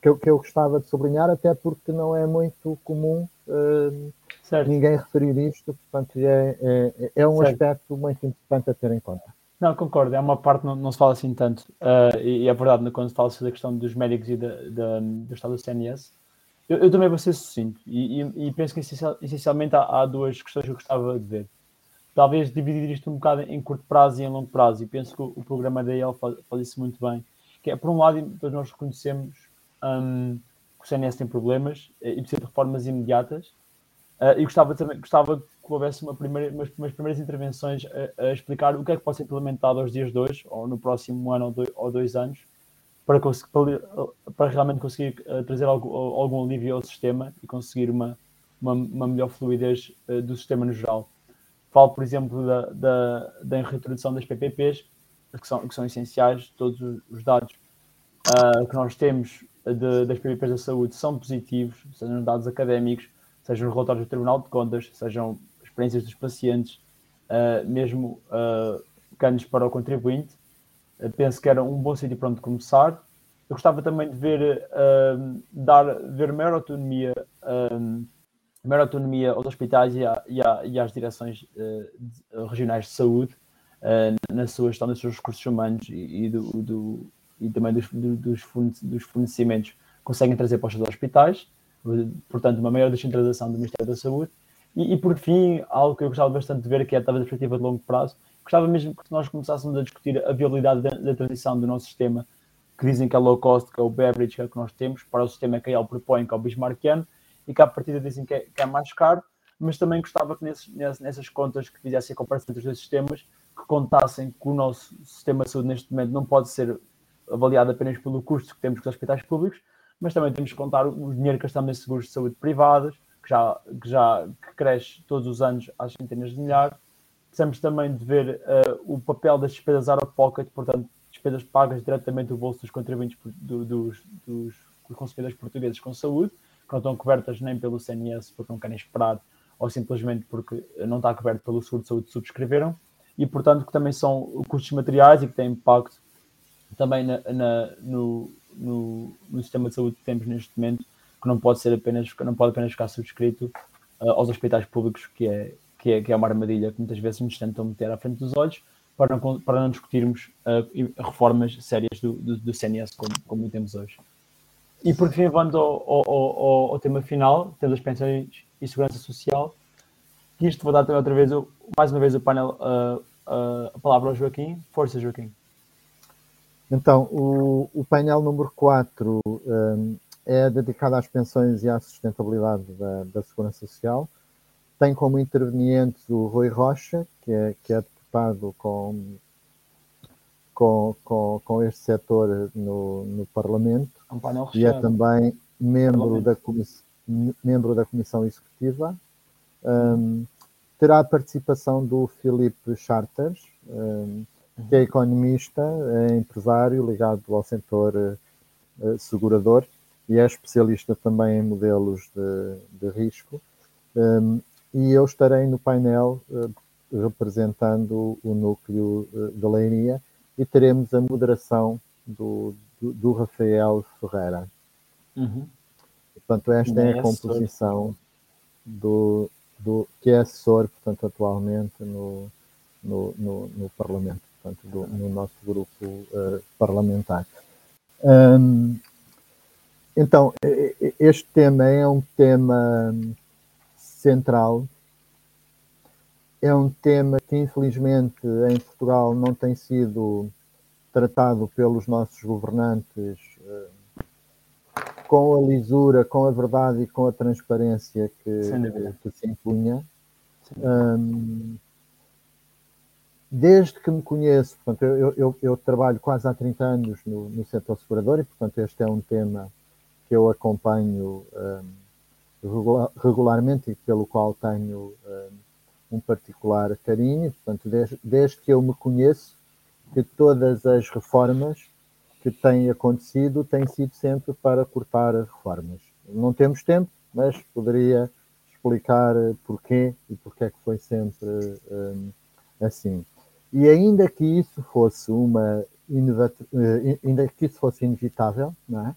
que eu, que eu gostava de sublinhar, até porque não é muito comum uh, ninguém referir isto, portanto é, é, é um certo. aspecto muito importante a ter em conta. Não, concordo, é uma parte que não, não se fala assim tanto. Uh, e, e, é verdade, quando se fala sobre a questão dos médicos e da, da, do estado do CNS, eu, eu, também vou ser sucinto e, e, e penso que essencialmente há, há, duas questões que eu gostava de ver. Talvez dividir isto um bocado em curto prazo e em longo prazo, e penso que o, o programa da EL faz, faz, isso muito bem. Que é, por um lado, todos nós reconhecemos um, que o CNS tem problemas e precisa de reformas imediatas, uh, e gostava, gostava que houvesse uma primeira, umas, umas primeiras intervenções a, a, explicar o que é que pode ser implementado aos dias de hoje, ou no próximo ano ou dois, ou dois anos, para, para, para, realmente conseguir uh, trazer algum, algum alívio ao sistema e conseguir uma, uma, uma melhor fluidez uh, do sistema no geral. Falo, por exemplo, da, da, da reintrodução das PPPs, que são, que são essenciais, todos os dados que nós temos de, das PPPs da saúde são positivos, sejam dados académicos, sejam relatórios do Tribunal de Contas, sejam experiências dos pacientes, uh, mesmo uh, ganhos para o contribuinte. Uh, penso que era um bom sítio para onde começar. Eu gostava também de ver, uh, dar, ver maior autonomia, maior autonomia aos hospitais e, à, e, à, e às direções regionais de saúde na sua gestão dos seus recursos humanos e, e do, do, e também dos, dos fornecimentos que conseguem trazer para os hospitais, portanto, uma maior descentralização do Ministério da Saúde. E, e, por fim, algo que eu gostava bastante de ver, que é talvez a perspectiva de longo prazo, gostava mesmo que nós começássemos a discutir a viabilidade da, da transição do nosso sistema, que dizem que é low cost, que é o beverage, que é o que nós temos, para o sistema que a propõe, que é o Bismarckiano, e que à partida dizem que é, que é mais caro, mas também gostava que nesses, nessas contas que fizessem a comparação entre os dois sistemas, que contassem que o nosso sistema de saúde neste momento não pode ser avaliado apenas pelo custo que temos com os hospitais públicos, mas também temos que contar o dinheiro que gastamos em seguros de saúde privados, que já, que já que cresce todos os anos às centenas de milhares. Precisamos também de ver uh, o papel das despesas out of pocket, portanto, despesas pagas diretamente do bolso dos contribuintes do, dos, dos, consumidores portugueses com saúde, que não estão cobertas nem pelo CNS porque não querem esperar ou simplesmente porque não está coberto pelo seguro de saúde que subscreveram e, portanto, que também são custos materiais e que têm impacto também na, na, no, no, no, sistema de saúde que temos neste momento, que não pode ser apenas, não pode apenas ficar subscrito uh, aos hospitais públicos, que é, que, é, que é uma armadilha que muitas vezes nos tentam meter à frente dos olhos, para não, para não discutirmos uh, reformas sérias do, do, do CNS como, como temos hoje. E por fim, vamos ao, ao, ao, ao, tema final, temos as pensões e segurança social. Isto vou dar também outra vez, mais uma vez, o painel, uh, a palavra ao Joaquim. Força, Joaquim. Então, o, o painel número 4 um, é dedicado às pensões e à sustentabilidade da, da, Segurança Social. Tem como intervenientes o Rui Rocha, que é, que é deputado com, com, com, com este setor no, no Parlamento um e é também membro da, membro da Comissão Executiva. Um, terá a participação do Filipe Charters, um, que é economista, é empresário ligado ao setor uh, segurador e é especialista também em modelos de, de risco. Um, e eu estarei no painel uh, representando o núcleo uh, da Leiria e teremos a moderação do, do, do Rafael Ferreira. Uhum. Portanto, esta é, é a composição do, do, que é assessor, portanto, atualmente no, no, no, no Parlamento portanto, do, no nosso grupo uh, parlamentar. Um, então, este tema é um tema central, é um tema que infelizmente em Portugal não tem sido tratado pelos nossos governantes uh, com a lisura, com a verdade e com a transparência que, que se impunha. Um, desde que me conheço, portanto, eu, eu, eu, trabalho quase há 30 anos no, no setor segurador e, portanto, este é um tema que eu acompanho um, regular, regularmente e pelo qual tenho um, um particular carinho. Portanto, desde, desde, que eu me conheço, que todas as reformas que têm acontecido têm sido sempre para cortar reformas. Não temos tempo, mas poderia explicar porquê e porque é que foi sempre um, assim. E ainda que isso fosse uma eh, ainda que isso fosse inevitável, não é?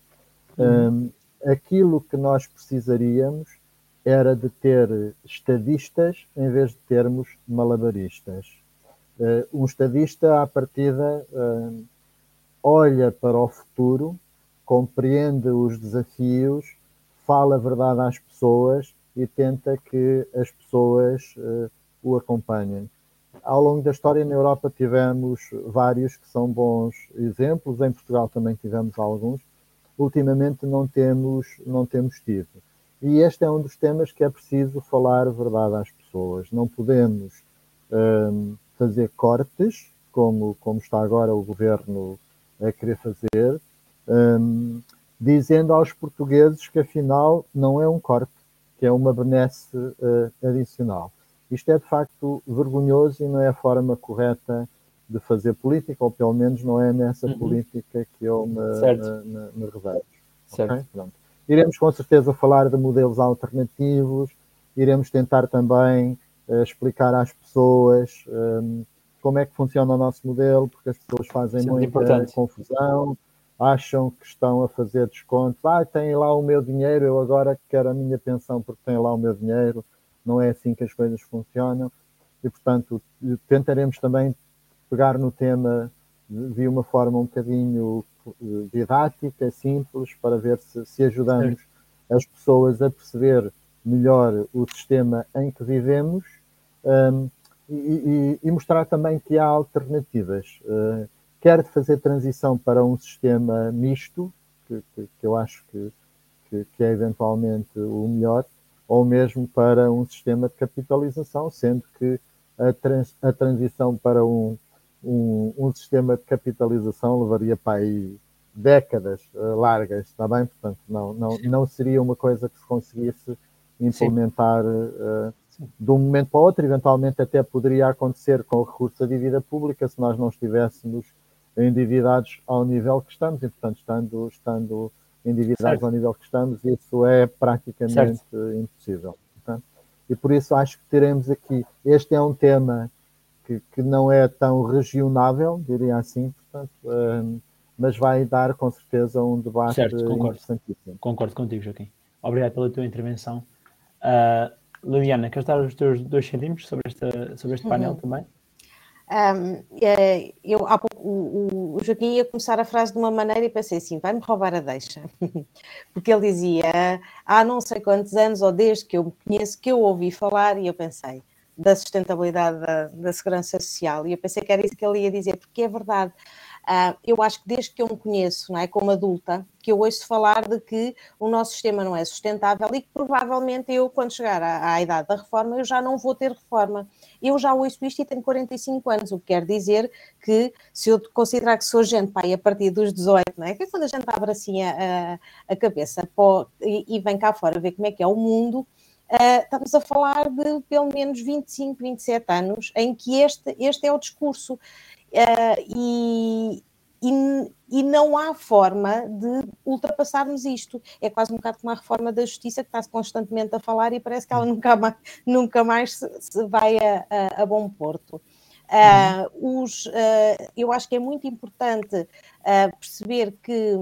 Uhum. Um, aquilo que nós precisaríamos era de ter estadistas em vez de termos malabaristas. Uh, um estadista, à partida, uh, olha para o futuro, compreende os desafios, fala a verdade às pessoas e tenta que as pessoas uh, o acompanhem ao longo da história na Europa tivemos vários que são bons exemplos, em Portugal também tivemos alguns. Ultimamente não temos, não temos tido. E este é um dos temas que é preciso falar verdade às pessoas. Não podemos um, fazer cortes, como, como está agora o governo a querer fazer, um, dizendo aos portugueses que afinal não é um corte, que é uma benesse uh, adicional. Isto é de facto vergonhoso e não é a forma correta de fazer política, ou pelo menos não é nessa uhum. política que eu me, me, me revejo. Okay? Iremos com certeza falar de modelos alternativos, iremos tentar também uh, explicar às pessoas um, ehm, como é que funciona o nosso modelo, porque as pessoas fazem Sim, muita importante. confusão, acham que estão a fazer desconto. Ah, tem lá o meu dinheiro, eu agora quero a minha pensão porque tem lá o meu dinheiro. Não é assim que as coisas funcionam. E, portanto, tentaremos também pegar no tema de uma forma um bocadinho eh, didática, simples, para ver se, se ajudamos as pessoas a perceber melhor o sistema em que vivemos um, e, e, e, mostrar também que há alternativas. Uh, quer de fazer transição para um sistema misto, que, que, que eu acho que, que, é eventualmente o melhor, ou mesmo para um sistema de capitalização, sendo que a, trans, a transição para um, um, um, sistema de capitalização levaria para aí décadas uh, largas, está bem? Portanto, não, não, não seria uma coisa que se conseguisse implementar uh, de um momento para o outro, eventualmente até poderia acontecer com o recurso à dívida pública se nós não estivéssemos endividados ao nível que estamos, e portanto, estando, estando endividados certo. ao nível que estamos, isso é praticamente certo. impossível. Portanto, e por isso acho que teremos aqui, este é um tema que, que não é tão regionável, diria assim, portanto, um, mas vai dar com certeza um debate certo, concordo. interessantíssimo. Concordo contigo, Joaquim. Obrigado pela tua intervenção. Uh, Liliana, queres dar os teus dois centímetros sobre, esta, sobre este painel uhum. também? Um, eu, há pouco, o, o, Joaquim ia começar a frase de uma maneira e pensei assim: vai-me roubar a deixa. Porque ele dizia há não sei quantos anos, ou desde que eu me conheço, que eu ouvi falar, e eu pensei da sustentabilidade da, da segurança social. E eu pensei que era isso que ele ia dizer, porque é verdade. Uh, eu acho que desde que eu me conheço, não é, como adulta, que eu ouço falar de que o nosso sistema não é sustentável e que provavelmente eu, quando chegar à, à, idade da reforma, eu já não vou ter reforma. Eu já ouço isto e tenho 45 anos, o que quer dizer que se eu considerar que sou gente, pai, a partir dos 18, não é? Que é quando a gente abre assim a, a cabeça pô, e, e vem cá fora ver como é que é o mundo, uh, estamos a falar de pelo menos 25, 27 anos em que este, este é o discurso. Uh, e, e, e, não há forma de ultrapassarmos isto. É quase um bocado como a reforma da justiça que está-se constantemente a falar e parece que ela nunca mais, nunca mais se, se vai a, a, a, bom porto. Uh, os, uh, eu acho que é muito importante perceber que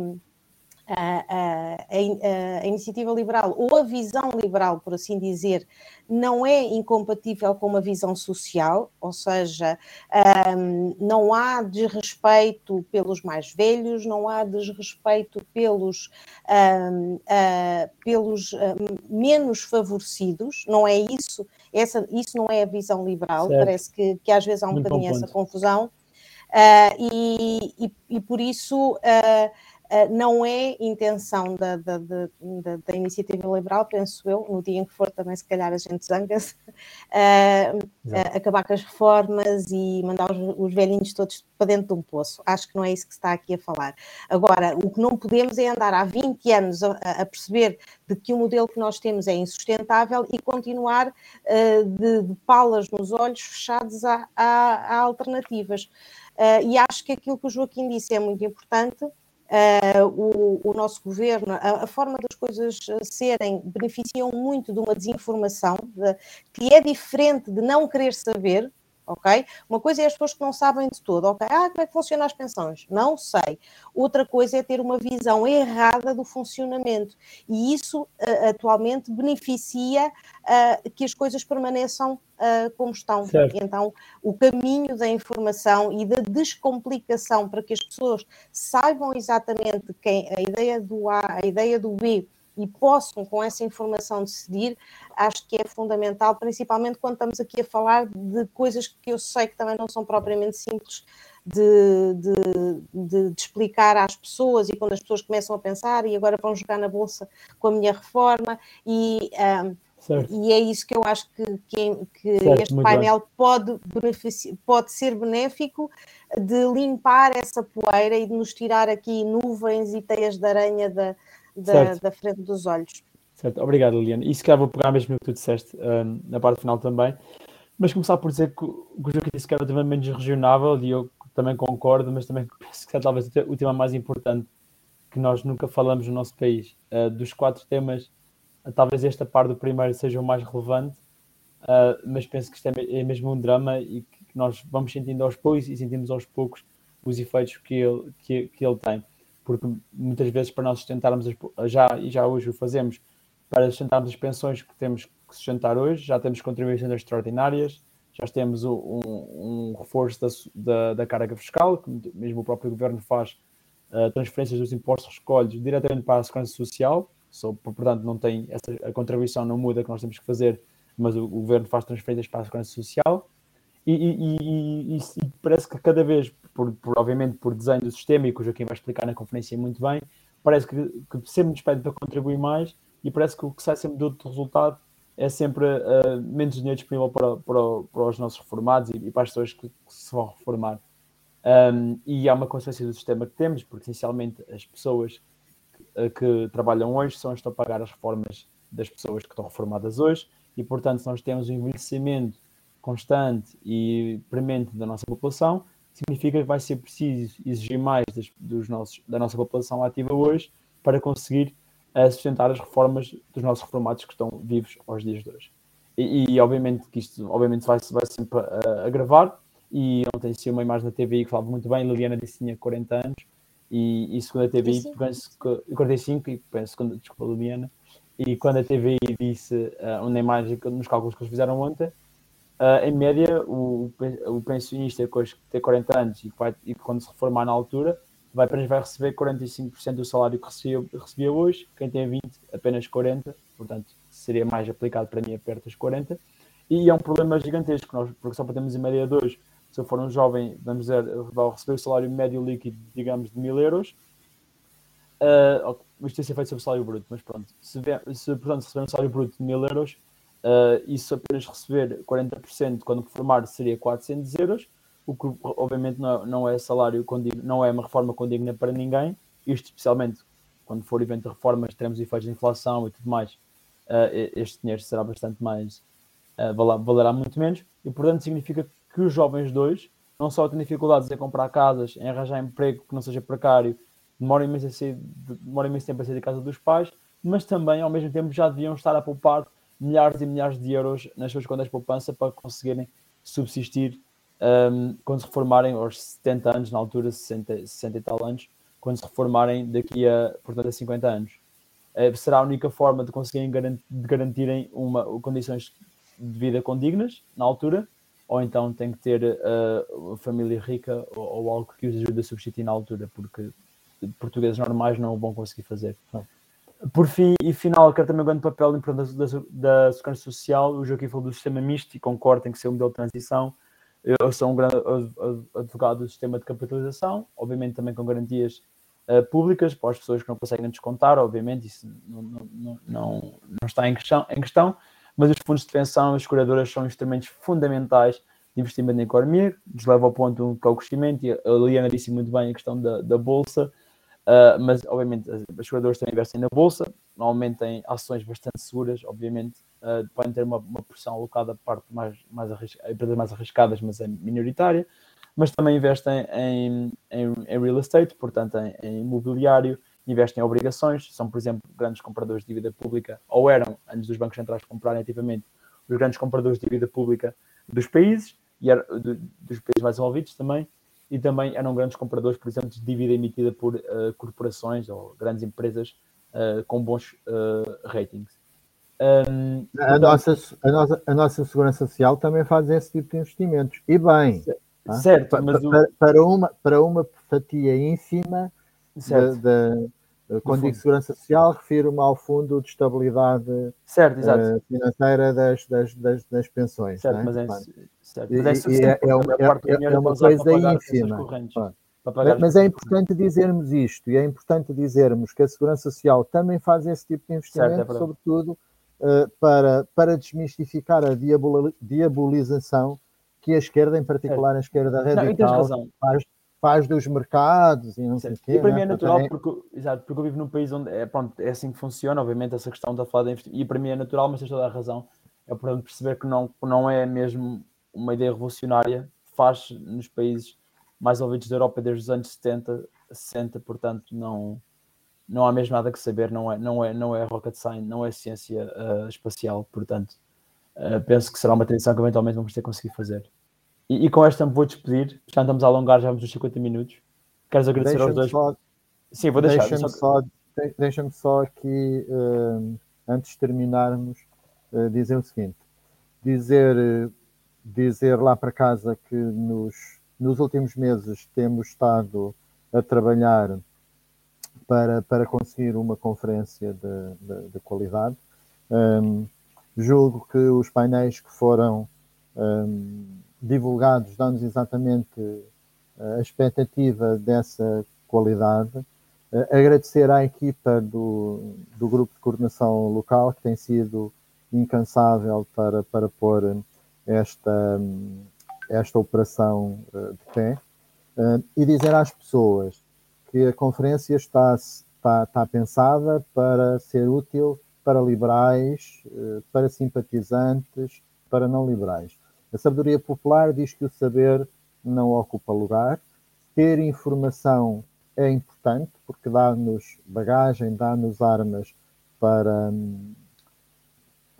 a, a, a, iniciativa liberal ou a visão liberal, por assim dizer, não é incompatível com uma visão social, ou seja, um, não há desrespeito pelos mais velhos, não há desrespeito pelos, um, uh, pelos um, menos favorecidos, não é isso, essa, isso não é a visão liberal, certo. parece que, que às vezes há um Muito bocadinho essa confusão, uh, e, e, e, por isso. Uh, Uh, não é intenção da, da, da, da, iniciativa liberal, penso eu, no dia em que for também se calhar a gente zanga-se, uh, uh, acabar com as reformas e mandar os, os, velhinhos todos para dentro de um poço. Acho que não é isso que se está aqui a falar. Agora, o que não podemos é andar há 20 anos a, a perceber de que o modelo que nós temos é insustentável e continuar de, de, palas nos olhos fechados a, a, a alternativas. e acho que aquilo que o Joaquim disse é muito importante, Uh, o, o, nosso governo, a, a, forma das coisas serem, beneficiam muito de uma desinformação de, que é diferente de não querer saber, ok? Uma coisa é as pessoas que não sabem de tudo, ok? Ah, como é que funcionam as pensões? Não sei. Outra coisa é ter uma visão errada do funcionamento e isso uh, atualmente beneficia uh, que as coisas permaneçam uh, como estão. Certo. Então, o caminho da informação e da descomplicação para que as pessoas saibam exatamente quem a ideia do A, a ideia do B e possam, com essa informação, decidir, acho que é fundamental, principalmente quando estamos aqui a falar de coisas que eu sei que também não são propriamente simples de, de, de, explicar às pessoas e quando as pessoas começam a pensar e agora vão jogar na bolsa com a minha reforma e, um, e é isso que eu acho que, que, que certo, este painel bem. pode, pode ser benéfico de limpar essa poeira e de nos tirar aqui nuvens e teias de aranha da, da, da frente dos olhos. Certo, obrigado Liliana. E se calhar vou pegar mesmo o que tu disseste uh, na parte final também, Mas começar por dizer que o jogo que disse que era menos regionável, e eu também concordo, mas também penso que é talvez o tema mais importante que nós nunca falamos no nosso país. Uh, dos quatro temas, uh, talvez esta parte do primeiro seja o mais relevante, uh, mas penso que isto é, é, mesmo um drama e que nós vamos sentindo aos poucos e sentimos aos poucos os efeitos que ele, que, que ele tem. Porque muitas vezes, para nós sustentarmos, as, já e já hoje o fazemos, para sustentarmos as pensões que temos que sustentar hoje, já temos contribuições extraordinárias, já temos um, um reforço da, da, da, carga fiscal, que mesmo o próprio governo faz uh, transferências dos impostos recolhidos diretamente para a segurança social, so, portanto não tem essa, a contribuição não muda que nós temos que fazer, mas o, o governo faz transferências para a segurança social e, e, e, e parece que cada vez, por, por, obviamente por desenho do sistema, e que o Joaquim vai explicar na conferência muito bem, parece que, que sempre nos pede para contribuir mais e parece que o que sai sempre do resultado é sempre uh, menos dinheiro disponível para, para, para, os nossos reformados e, para as pessoas que, que se vão reformar. Um, e há uma consequência do sistema que temos, porque essencialmente as pessoas que, que, trabalham hoje são as que estão a pagar as reformas das pessoas que estão reformadas hoje, e portanto, se nós temos um envelhecimento constante e premente da nossa população, significa que vai ser preciso exigir mais das, dos nossos, da nossa população ativa hoje para conseguir a sustentar as reformas dos nossos reformados que estão vivos aos dias de hoje. E, e obviamente que isto obviamente vai, vai sempre uh, agravar, e ontem se uma imagem da TVI que falava muito bem, Liliana disse que tinha 40 anos, e, e segundo a TVI, penso que, 45, e penso, quando, desculpa Liliana, e quando a TVI disse uh, uma imagem nos cálculos que eles fizeram ontem, uh, em média o, o pensionista que hoje tem 40 anos e, vai, e quando se reformar na altura, vai vai receber 45% do salário que recebia, recebia hoje, quem tem 20 apenas 40, portanto seria mais aplicado para mim perto dos 40, e é um problema gigantesco, nós, porque só podemos em média 2, se eu for um jovem, vamos dizer, vai receber o salário médio líquido, digamos, de 1000 euros, uh, isto tem ser feito sobre o salário bruto, mas pronto, se, se portanto, receber um salário bruto de 1000 euros, uh, e se apenas receber 40% quando formar seria 400 euros, o que obviamente não é, não é salário condigno, não é uma reforma condigna para ninguém, isto especialmente quando for evento de reformas, teremos efeitos de inflação e tudo mais, uh, este dinheiro será bastante mais, uh, valerá muito menos, e portanto significa que os jovens dois não só têm dificuldades em comprar casas, em arranjar emprego que não seja precário, demoram imenso, a sair, demoram imenso tempo a sair da casa dos pais, mas também ao mesmo tempo já deviam estar a poupar milhares e milhares de euros nas suas contas de poupança para conseguirem subsistir um, quando se reformarem aos 70 anos, na altura 60, 60 e tal anos, quando se reformarem daqui a, portanto, a 50 anos. Uh, será a única forma de conseguirem garant, de garantirem uma, condições de vida condignas na altura, ou então tem que ter uh, uma família rica ou, ou, algo que os ajude a substituir na altura, porque portugueses normais não vão conseguir fazer. Não. Por fim e final, quero também um grande papel importante da, da, da Segurança Social. O Joaquim falou do sistema misto e concordo, tem que ser um modelo de transição. Eu sou um grande advogado do sistema de capitalização, obviamente também com garantias uh, públicas para as pessoas que não conseguem descontar, obviamente, isso não, não, não, não, está em questão, em questão, mas os fundos de pensão, as curadoras são instrumentos fundamentais de investimento na economia, nos leva ao ponto que é o crescimento, e a Liana disse muito bem a questão da, da Bolsa, Uh, mas obviamente os jogadores também investem na bolsa, normalmente têm ações bastante seguras, obviamente. Uh, podem ter uma, uma porção alocada para parte mais, mais empresas mais arriscadas, mas é minoritária, mas também investem em, em, em real estate, portanto em, em, imobiliário, investem em obrigações, são por exemplo grandes compradores de dívida pública, ou eram, antes dos bancos centrais comprarem ativamente, os grandes compradores de dívida pública dos países, e era, do, dos países mais envolvidos também, e também eram grandes compradores, por exemplo, de dívida emitida por uh, corporações ou grandes empresas uh, com bons uh, ratings. Um, a, nossa, a, nossa, a nossa Segurança Social também faz esse tipo de investimentos. E bem, certo, tá? mas para, o... para, uma, para uma fatia ínfima da quando digo segurança social, refiro-me ao Fundo de Estabilidade certo, Financeira das, das, das, das pensões. Certo, é? mas é, certo. Mas é, é, é, uma, é, é uma coisa ínfima. Mas, mas é importante dizermos isto, e é importante dizermos que a Segurança Social também faz esse tipo de investimento, certo, sobretudo uh, para, para desmistificar a diabolização que a esquerda, em particular a esquerda radical, não, faz faz dos mercados e não sei o quê. E para né? mim é natural, é... porque, exato, porque eu vivo num país onde é, pronto, é assim que funciona, obviamente, essa questão da falar de investimento, e para mim é natural, mas tens toda a razão. É importante perceber que não, não é mesmo uma ideia revolucionária, faz nos países mais ouvidos da Europa desde os anos 70, 60, portanto não, não há mesmo nada que saber, não é, não é, não é rocket science, não é ciência uh, espacial, portanto uh, penso que será uma transição que eventualmente vamos ter que conseguir fazer. E, e com esta me vou despedir, já estamos a alongar, já vamos nos 50 minutos. Queres agradecer aos dois? Só, Sim, vou deixar. Deixa-me só, deixa só aqui, uh, antes de terminarmos, dizer o seguinte: dizer, dizer lá para casa que nos nos últimos meses temos estado a trabalhar para, para conseguir uma conferência de, de, de qualidade. Um, julgo que os painéis que foram um, divulgados dão-nos exatamente a expectativa dessa qualidade. Uh, agradecer à equipa do, do grupo de coordenação local, que tem sido incansável para, para pôr esta, esta operação uh, de pé uh, e dizer às pessoas que a conferência está, está, está pensada para ser útil para liberais, uh, para simpatizantes, para não liberais. A sabedoria popular diz que o saber não ocupa lugar, ter informação é importante porque dá-nos bagagem, dá-nos armas para, um,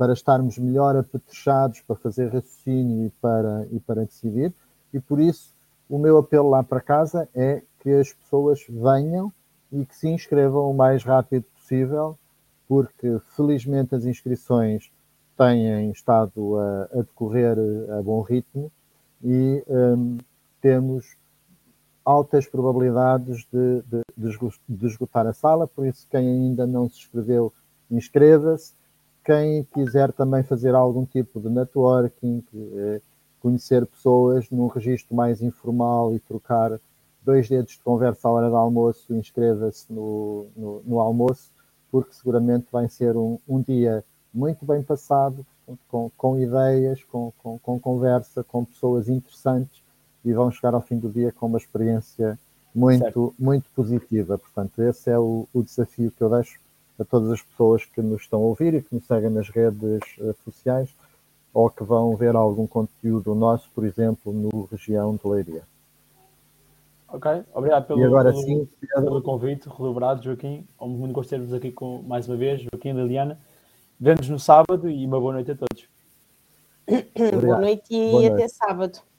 para estarmos melhor apetrechados para fazer raciocínio e para, e para decidir. E por isso, o meu apelo lá para casa é que as pessoas venham e que se inscrevam o mais rápido possível, porque felizmente as inscrições têm estado a, a decorrer a bom ritmo e um, temos altas probabilidades de, de, de, esgotar a sala, por isso quem ainda não se inscreveu, inscreva-se quem quiser também fazer algum tipo de networking, eh, conhecer pessoas num registro mais informal e trocar dois dedos de conversa à hora do almoço, inscreva-se no, no, no, almoço, porque seguramente vai ser um, um dia muito bem passado, com, com ideias, com, com, com, conversa, com pessoas interessantes e vão chegar ao fim do dia com uma experiência muito, muito positiva. Portanto, esse é o, o desafio que eu deixo a todas as pessoas que nos estão a ouvir e que nos seguem nas redes uh, sociais ou que vão ver algum conteúdo nosso, por exemplo, no região de Leiria. Ok, obrigado pelo, agora, pelo, sim, pelo convite, redobrado, Joaquim. Muito gosto de ter-vos aqui com, mais uma vez, Joaquim e Liliana. Vemos no sábado e uma boa noite a todos. Boa noite e boa noite. até sábado.